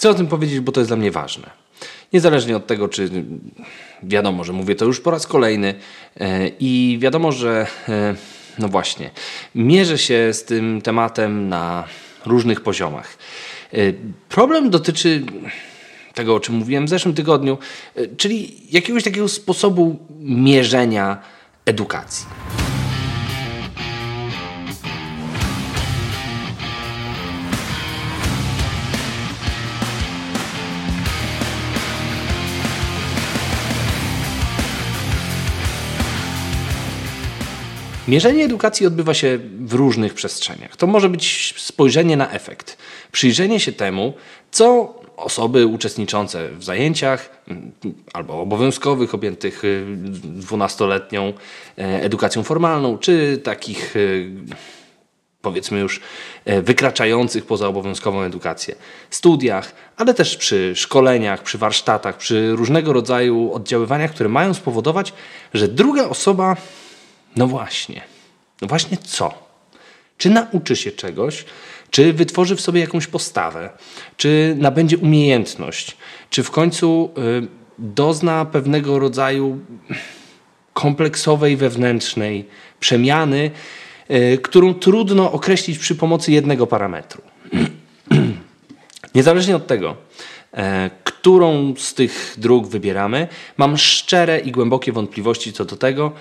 Chcę o tym powiedzieć, bo to jest dla mnie ważne. Niezależnie od tego, czy wiadomo, że mówię to już po raz kolejny e, i wiadomo, że e, no właśnie, mierzę się z tym tematem na różnych poziomach. E, problem dotyczy tego, o czym mówiłem w zeszłym tygodniu, czyli jakiegoś takiego sposobu mierzenia edukacji. Mierzenie edukacji odbywa się w różnych przestrzeniach. To może być spojrzenie na efekt, przyjrzenie się temu, co osoby uczestniczące w zajęciach mm, albo obowiązkowych, objętych 12-letnią y, e, edukacją formalną, czy takich y, powiedzmy już e, wykraczających poza obowiązkową edukację studiach, ale też przy szkoleniach, przy warsztatach, przy różnego rodzaju oddziaływaniach, które mają spowodować, że druga osoba no właśnie. No właśnie co? Czy nauczy się czegoś, czy wytworzy w sobie jakąś postawę, czy nabędzie umiejętność, czy w końcu y, dozna pewnego rodzaju kompleksowej wewnętrznej przemiany, y, którą trudno określić przy pomocy jednego parametru. Niezależnie od tego, e, którą z tych dróg wybieramy, mam szczere i głębokie wątpliwości co do tego,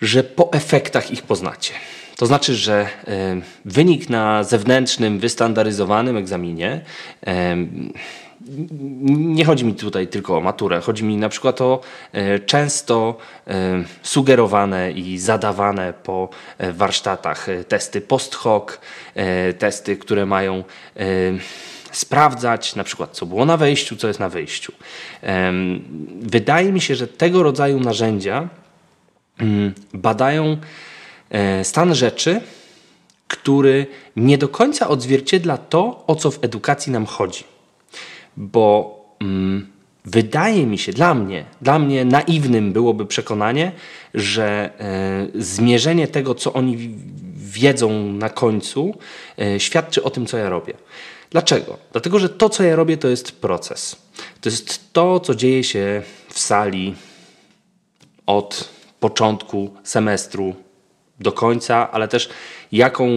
że po efektach ich poznacie. To znaczy, że e, wynik na zewnętrznym, wystandaryzowanym egzaminie e, nie chodzi mi tutaj tylko o maturę, chodzi mi na przykład o e, często sugerowane i zadawane po warsztatach testy post hoc, testy, które mają sprawdzać na przykład co było na wejściu, co jest na wyjściu. Wydaje mi się, że tego rodzaju narzędzia badają e, stan rzeczy, który nie do końca odzwierciedla to, o co w edukacji nam chodzi. Bo mm, wydaje mi się, dla mnie, dla mnie naiwnym byłoby przekonanie, że e, zmierzenie tego, co oni wiedzą na końcu, e, świadczy o tym, co ja robię. Dlaczego? Dlatego, że to, co ja robię, to jest proces. To jest to, co dzieje się w sali od początku semestru do końca, ale też jaką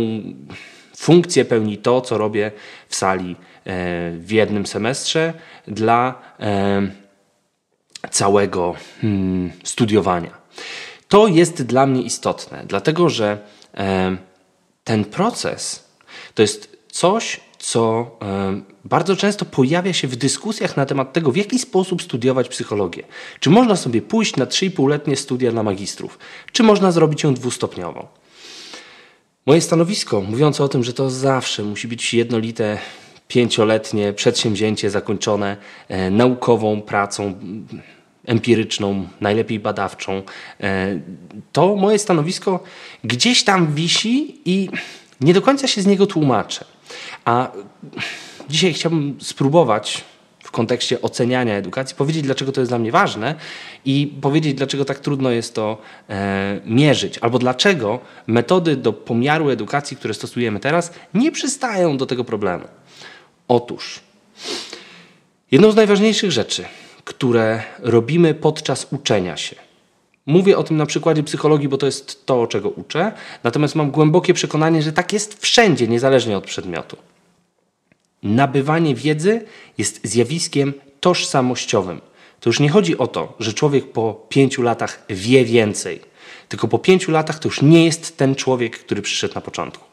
funkcję pełni to, co robię w sali e, w jednym semestrze dla e, całego hmm, studiowania. To jest dla mnie istotne, dlatego że e, ten proces to jest coś, co bardzo często pojawia się w dyskusjach na temat tego, w jaki sposób studiować psychologię. Czy można sobie pójść na 3,5-letnie studia dla magistrów, czy można zrobić ją dwustopniowo. Moje stanowisko mówiące o tym, że to zawsze musi być jednolite, pięcioletnie przedsięwzięcie zakończone e, naukową pracą empiryczną, najlepiej badawczą, e, to moje stanowisko gdzieś tam wisi i nie do końca się z niego tłumaczę. A dzisiaj chciałbym spróbować w kontekście oceniania edukacji, powiedzieć, dlaczego to jest dla mnie ważne i powiedzieć, dlaczego tak trudno jest to e, mierzyć, albo dlaczego metody do pomiaru edukacji, które stosujemy teraz, nie przystają do tego problemu. Otóż, jedną z najważniejszych rzeczy, które robimy podczas uczenia się, Mówię o tym na przykładzie psychologii, bo to jest to, czego uczę, natomiast mam głębokie przekonanie, że tak jest wszędzie, niezależnie od przedmiotu. Nabywanie wiedzy jest zjawiskiem tożsamościowym. To już nie chodzi o to, że człowiek po pięciu latach wie więcej, tylko po pięciu latach to już nie jest ten człowiek, który przyszedł na początku.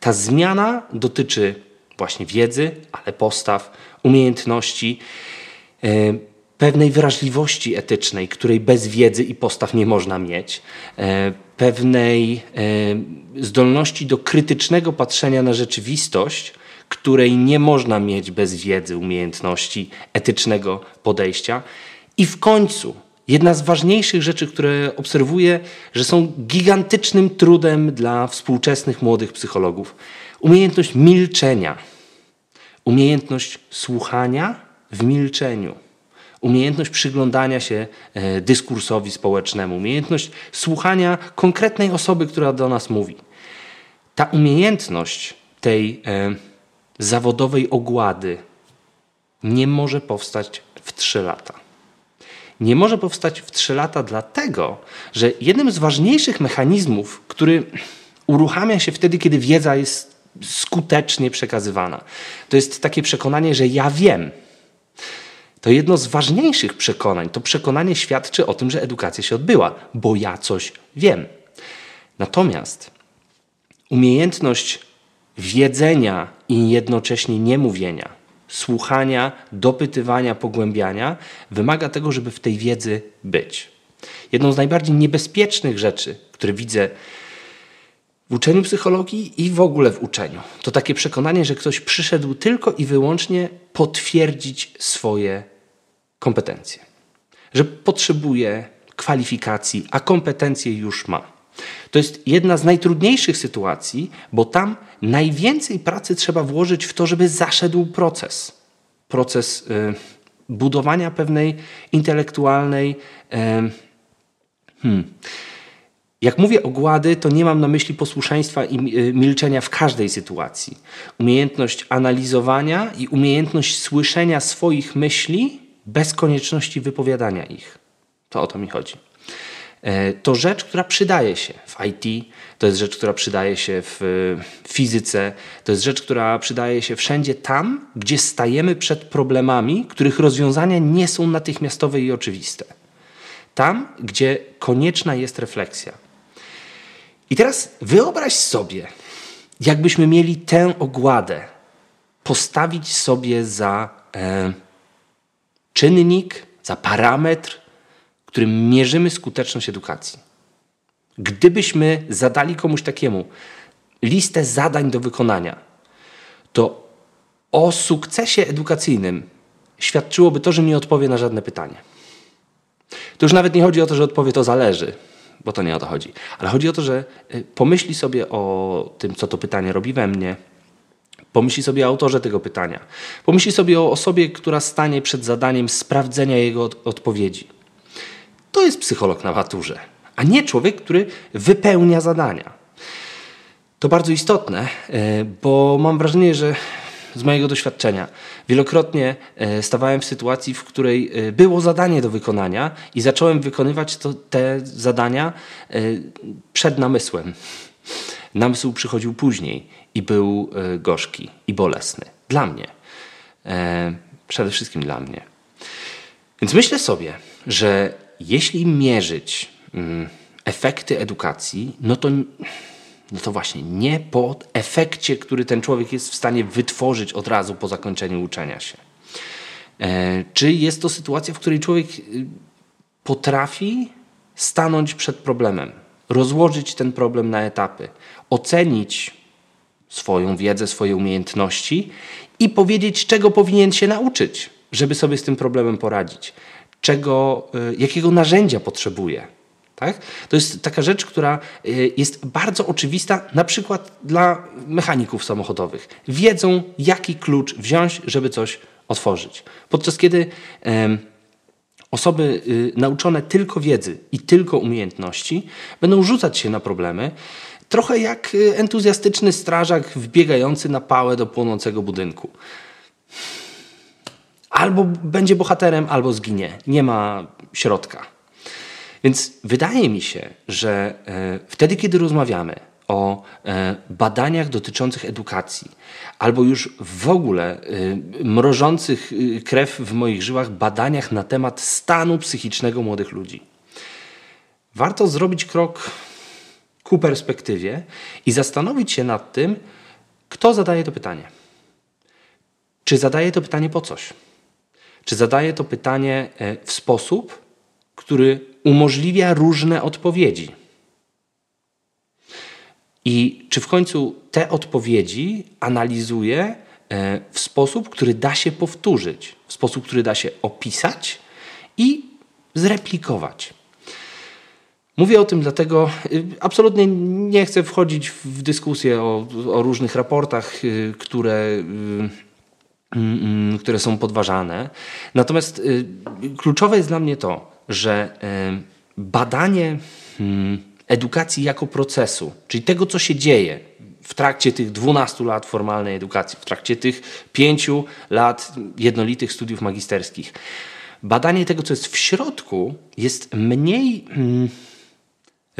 Ta zmiana dotyczy właśnie wiedzy, ale postaw, umiejętności, e, pewnej wrażliwości etycznej, której bez wiedzy i postaw nie można mieć, e, pewnej e, zdolności do krytycznego patrzenia na rzeczywistość, której nie można mieć bez wiedzy, umiejętności, etycznego podejścia. I w końcu jedna z ważniejszych rzeczy, które obserwuję, że są gigantycznym trudem dla współczesnych młodych psychologów umiejętność milczenia, umiejętność słuchania w milczeniu. Umiejętność przyglądania się e, dyskursowi społecznemu, umiejętność słuchania konkretnej osoby, która do nas mówi. Ta umiejętność tej e, zawodowej ogłady nie może powstać w 3 lata. Nie może powstać w 3 lata dlatego, że jednym z ważniejszych mechanizmów, który uruchamia się wtedy, kiedy wiedza jest skutecznie przekazywana, to jest takie przekonanie, że ja wiem. To jedno z ważniejszych przekonań. To przekonanie świadczy o tym, że edukacja się odbyła, bo ja coś wiem. Natomiast umiejętność wiedzenia i jednocześnie niemówienia, słuchania, dopytywania, pogłębiania wymaga tego, żeby w tej wiedzy być. Jedną z najbardziej niebezpiecznych rzeczy, które widzę w uczeniu psychologii i w ogóle w uczeniu, to takie przekonanie, że ktoś przyszedł tylko i wyłącznie potwierdzić swoje kompetencje. Że potrzebuje kwalifikacji, a kompetencje już ma. To jest jedna z najtrudniejszych sytuacji, bo tam najwięcej pracy trzeba włożyć w to, żeby zaszedł proces. Proces y, budowania pewnej intelektualnej. Y, hmm. Jak mówię o głady, to nie mam na myśli posłuszeństwa i y, milczenia w każdej sytuacji. Umiejętność analizowania i umiejętność słyszenia swoich myśli bez konieczności wypowiadania ich. To o to mi chodzi. E, to rzecz, która przydaje się w IT, to jest rzecz, która przydaje się w fizyce, to jest rzecz, która przydaje się wszędzie tam, gdzie stajemy przed problemami, których rozwiązania nie są natychmiastowe i oczywiste. Tam, gdzie konieczna jest refleksja. I teraz wyobraź sobie, jakbyśmy mieli tę ogładę postawić sobie za e, czynnik, za parametr, którym mierzymy skuteczność edukacji. Gdybyśmy zadali komuś takiemu listę zadań do wykonania, to o sukcesie edukacyjnym świadczyłoby to, że nie odpowie na żadne pytanie. To już nawet nie chodzi o to, że odpowie to zależy, bo to nie o to chodzi, ale chodzi o to, że y, pomyśli sobie o tym, co to pytanie robi we mnie, Pomyśli sobie o autorze tego pytania. Pomyśli sobie o osobie, która stanie przed zadaniem sprawdzenia jego od odpowiedzi. To jest psycholog na maturze, a nie człowiek, który wypełnia zadania. To bardzo istotne, e, bo mam wrażenie, że z mojego doświadczenia wielokrotnie e, stawałem w sytuacji, w której e, było zadanie do wykonania i zacząłem wykonywać to, te zadania przed namysłem. Namysł przychodził później i był gorzki i bolesny. Dla mnie. Przede wszystkim dla mnie. Więc myślę sobie, że jeśli mierzyć mm, efekty edukacji, no to, no to właśnie nie po efekcie, który ten człowiek jest w stanie wytworzyć od razu po zakończeniu uczenia się. E, czy jest to sytuacja, w której człowiek y, potrafi stanąć przed problemem, rozłożyć ten problem na etapy, ocenić swoją wiedzę, swoje umiejętności i powiedzieć, czego powinien się nauczyć, żeby sobie z tym problemem poradzić czego, y, jakiego narzędzia potrzebuje. Tak? To jest taka rzecz, która y, jest bardzo oczywista, na przykład dla mechaników samochodowych. Wiedzą, jaki klucz wziąć, żeby coś otworzyć. Podczas kiedy osoby y, nauczone tylko wiedzy i tylko umiejętności będą rzucać się na problemy, trochę jak entuzjastyczny strażak wbiegający na pałę do płonącego budynku albo będzie bohaterem, albo zginie. Nie ma środka. Więc wydaje mi się, że e, wtedy, kiedy rozmawiamy o e, badaniach dotyczących edukacji, albo już w ogóle e, mrożących krew w moich żyłach badaniach na temat stanu psychicznego młodych ludzi, warto zrobić krok ku perspektywie i zastanowić się nad tym, kto zadaje to pytanie. Czy zadaje to pytanie po coś? Czy zadaje to pytanie e, w sposób, który umożliwia różne odpowiedzi? I czy w końcu te odpowiedzi analizuje e, w sposób, który da się powtórzyć, w sposób, który da się opisać i zreplikować? Mówię o tym dlatego, y, absolutnie nie chcę wchodzić w dyskusję o, o różnych raportach, które które są podważane. Natomiast y, kluczowe jest dla mnie to, że y, badanie mm, edukacji jako procesu, czyli tego, co się dzieje w trakcie tych 12 lat formalnej edukacji, w trakcie tych 5 lat jednolitych studiów magisterskich. Badanie tego, co jest w środku, jest mniej.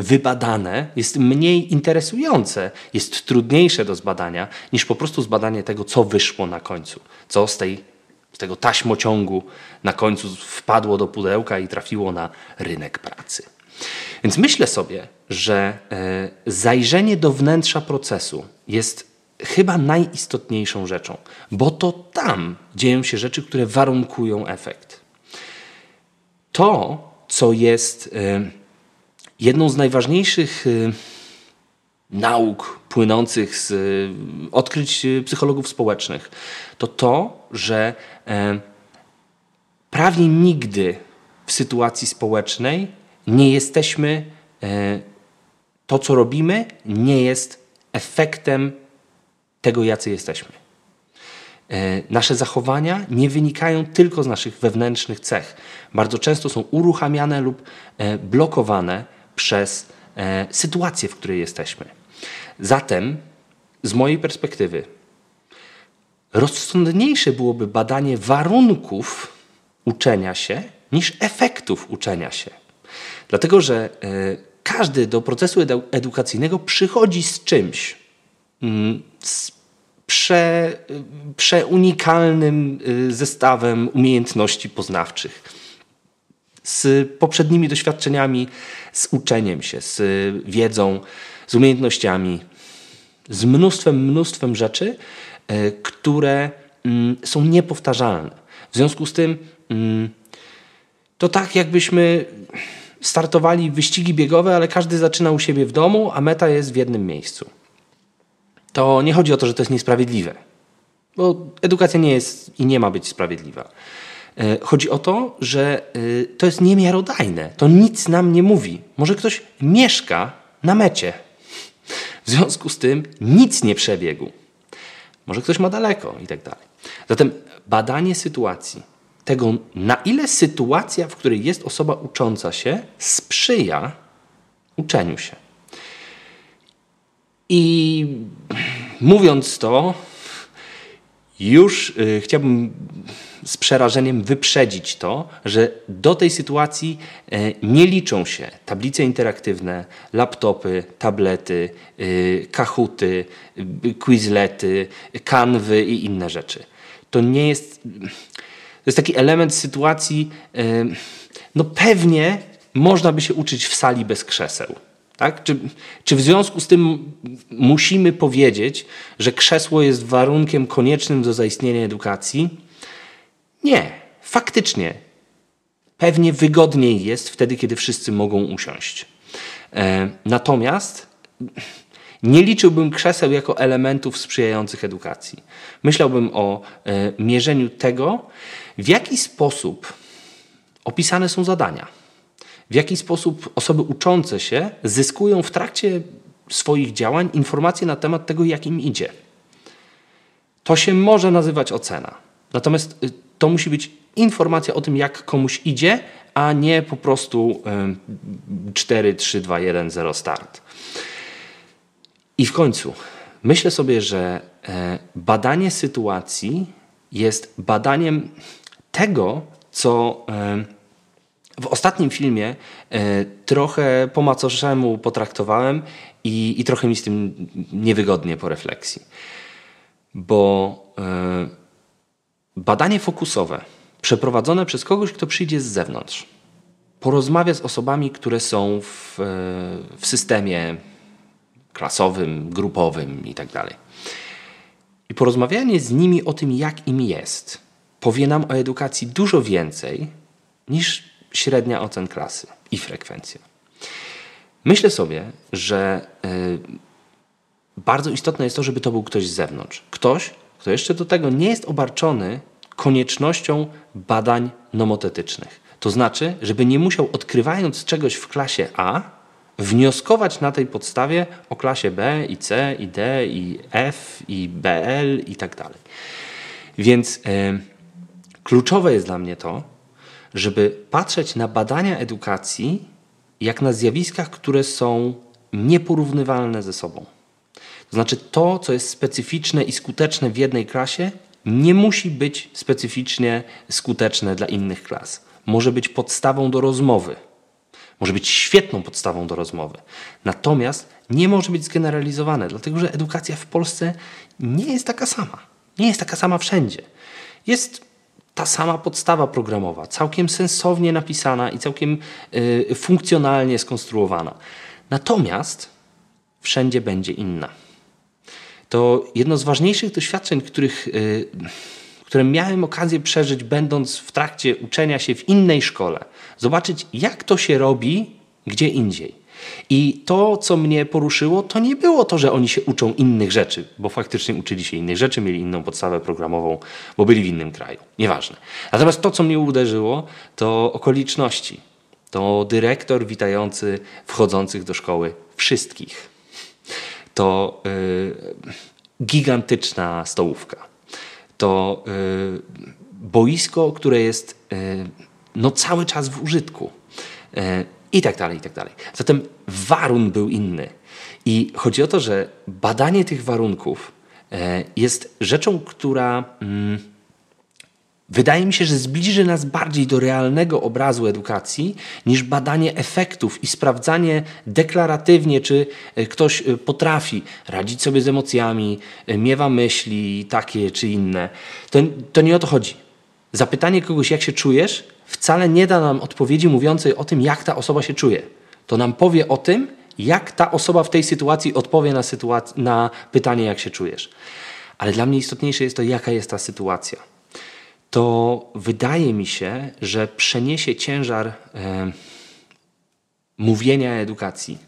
Wybadane, jest mniej interesujące, jest trudniejsze do zbadania niż po prostu zbadanie tego, co wyszło na końcu, co z, tej, z tego taśmociągu na końcu wpadło do pudełka i trafiło na rynek pracy. Więc myślę sobie, że e, zajrzenie do wnętrza procesu jest chyba najistotniejszą rzeczą, bo to tam dzieją się rzeczy, które warunkują efekt. To, co jest e, jedną z najważniejszych y, nauk płynących z y, odkryć y, psychologów społecznych, to to, że e, prawie nigdy w sytuacji społecznej nie jesteśmy, e, to co robimy, nie jest efektem tego, jacy jesteśmy. E, nasze zachowania nie wynikają tylko z naszych wewnętrznych cech. Bardzo często są uruchamiane lub blokowane przez e, sytuację, w której jesteśmy. Zatem, z mojej perspektywy, rozsądniejsze byłoby badanie warunków uczenia się niż efektów uczenia się. Dlatego, że e, każdy do procesu edu edukacyjnego przychodzi z czymś, mm, z prze, przeunikalnym y, zestawem umiejętności poznawczych z poprzednimi doświadczeniami, z uczeniem się, z wiedzą, z umiejętnościami, z mnóstwem, mnóstwem rzeczy, e, które mm, są niepowtarzalne. W związku z tym mm, to tak, jakbyśmy startowali wyścigi biegowe, ale każdy zaczyna u siebie w domu, a meta jest w jednym miejscu. To nie chodzi o to, że to jest niesprawiedliwe, bo edukacja nie jest i nie ma być sprawiedliwa. E, chodzi o to, że e, to jest niemiarodajne. To nic nam nie mówi. Może ktoś mieszka na mecie. W związku z tym nic nie przebiegł. Może ktoś ma daleko i tak dalej. Zatem badanie sytuacji, tego na ile sytuacja, w której jest osoba ucząca się, sprzyja uczeniu się. I mówiąc to, już y, chciałbym z przerażeniem wyprzedzić to, że do tej sytuacji e, nie liczą się tablice interaktywne, laptopy, tablety, y, kahuty, y, quizlety, kanwy i inne rzeczy. To nie jest. To jest taki element sytuacji, e, no pewnie można by się uczyć w sali bez krzeseł. Tak? Czy, czy w związku z tym musimy powiedzieć, że krzesło jest warunkiem koniecznym do zaistnienia edukacji? Nie, faktycznie. Pewnie wygodniej jest wtedy, kiedy wszyscy mogą usiąść. E, natomiast nie liczyłbym krzeseł jako elementów sprzyjających edukacji. Myślałbym o e, mierzeniu tego, w jaki sposób opisane są zadania, w jaki sposób osoby uczące się zyskują w trakcie swoich działań informacje na temat tego, jak im idzie. To się może nazywać ocena. Natomiast y, to musi być informacja o tym, jak komuś idzie, a nie po prostu 4, 3, 2, 1, 0 start. I w końcu myślę sobie, że e, badanie sytuacji jest badaniem tego, co e, w ostatnim filmie e, trochę po macoszemu potraktowałem i, i trochę mi z tym niewygodnie po refleksji. Bo Badanie fokusowe, przeprowadzone przez kogoś, kto przyjdzie z zewnątrz, porozmawia z osobami, które są w, w systemie klasowym, grupowym itd. Tak I porozmawianie z nimi o tym, jak im jest, powie nam o edukacji dużo więcej niż średnia ocen klasy i frekwencja. Myślę sobie, że y, bardzo istotne jest to, żeby to był ktoś z zewnątrz. Ktoś, kto jeszcze do tego nie jest obarczony koniecznością badań nomotetycznych. To znaczy, żeby nie musiał odkrywając czegoś w klasie A, wnioskować na tej podstawie o klasie B i C i D i F i BL i tak dalej. Więc y, kluczowe jest dla mnie to, żeby patrzeć na badania edukacji jak na zjawiskach, które są nieporównywalne ze sobą. To znaczy to, co jest specyficzne i skuteczne w jednej klasie, nie musi być specyficznie skuteczne dla innych klas. Może być podstawą do rozmowy. Może być świetną podstawą do rozmowy. Natomiast nie może być zgeneralizowane, dlatego że edukacja w Polsce nie jest taka sama. Nie jest taka sama wszędzie. Jest ta sama podstawa programowa, całkiem sensownie napisana i całkiem y, funkcjonalnie skonstruowana. Natomiast wszędzie będzie inna. To jedno z ważniejszych doświadczeń, których, y, które miałem okazję przeżyć, będąc w trakcie uczenia się w innej szkole. Zobaczyć, jak to się robi gdzie indziej. I to, co mnie poruszyło, to nie było to, że oni się uczą innych rzeczy, bo faktycznie uczyli się innych rzeczy, mieli inną podstawę programową, bo byli w innym kraju. Nieważne. Natomiast to, co mnie uderzyło, to okoliczności. To dyrektor witający wchodzących do szkoły wszystkich. To yy, gigantyczna stołówka. To yy, boisko, które jest yy, no, cały czas w użytku. I tak dalej, i tak dalej. Zatem warun był inny. I chodzi o to, że badanie tych warunków e, jest rzeczą, która mm, wydaje mi się, że zbliży nas bardziej do realnego obrazu edukacji niż badanie efektów i sprawdzanie deklaratywnie, czy e, ktoś e, potrafi radzić sobie z emocjami, miewa myśli takie czy inne. To, to nie o to chodzi. Zapytanie kogoś, jak się czujesz, wcale nie da nam odpowiedzi mówiącej o tym, jak ta osoba się czuje. To nam powie o tym, jak ta osoba w tej sytuacji odpowie na, sytuac- na pytanie, jak się czujesz. Ale dla mnie istotniejsze jest to, jaka jest ta sytuacja. To wydaje mi się, że przeniesie ciężar e, mówienia edukacji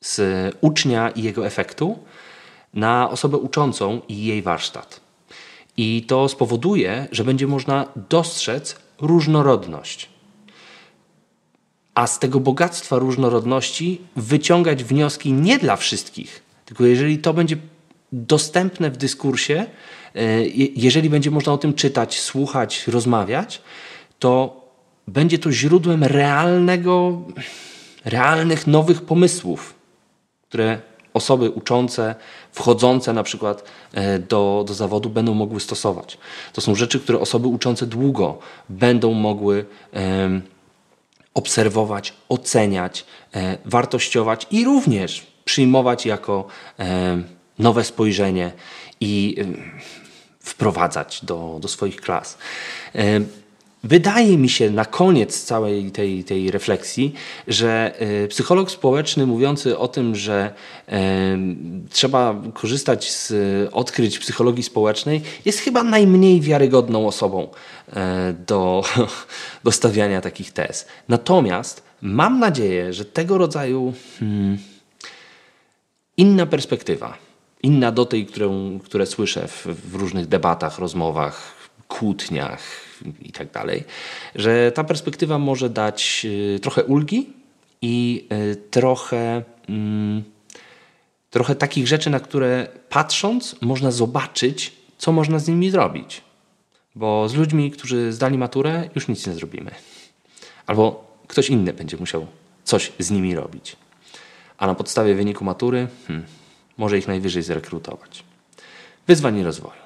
z ucznia i jego efektu na osobę uczącą i jej warsztat. I to spowoduje, że będzie można dostrzec różnorodność. A z tego bogactwa różnorodności wyciągać wnioski nie dla wszystkich, tylko jeżeli to będzie dostępne w dyskursie, e, jeżeli będzie można o tym czytać, słuchać, rozmawiać, to będzie to źródłem realnego, realnych nowych pomysłów, które osoby uczące, wchodzące na przykład e, do, do zawodu będą mogły stosować. To są rzeczy, które osoby uczące długo będą mogły obserwować, oceniać, e, wartościować i również przyjmować jako e, nowe spojrzenie i wprowadzać do, do swoich klas. E, Wydaje mi się na koniec całej tej, tej refleksji, że y, psycholog społeczny mówiący o tym, że y, trzeba korzystać z odkryć psychologii społecznej, jest chyba najmniej wiarygodną osobą do, do stawiania takich tez. Natomiast mam nadzieję, że tego rodzaju hmm, inna perspektywa, inna do tej, którą, które słyszę w, w różnych debatach, rozmowach, kłótniach, i tak dalej, że ta perspektywa może dać y, trochę ulgi i y, trochę, mm, trochę takich rzeczy, na które patrząc można zobaczyć, co można z nimi zrobić. Bo z ludźmi, którzy zdali maturę, już nic nie zrobimy. Albo ktoś inny będzie musiał coś z nimi robić. A na podstawie wyniku matury hmm, może ich najwyżej zrekrutować. Wyzwanie rozwoju.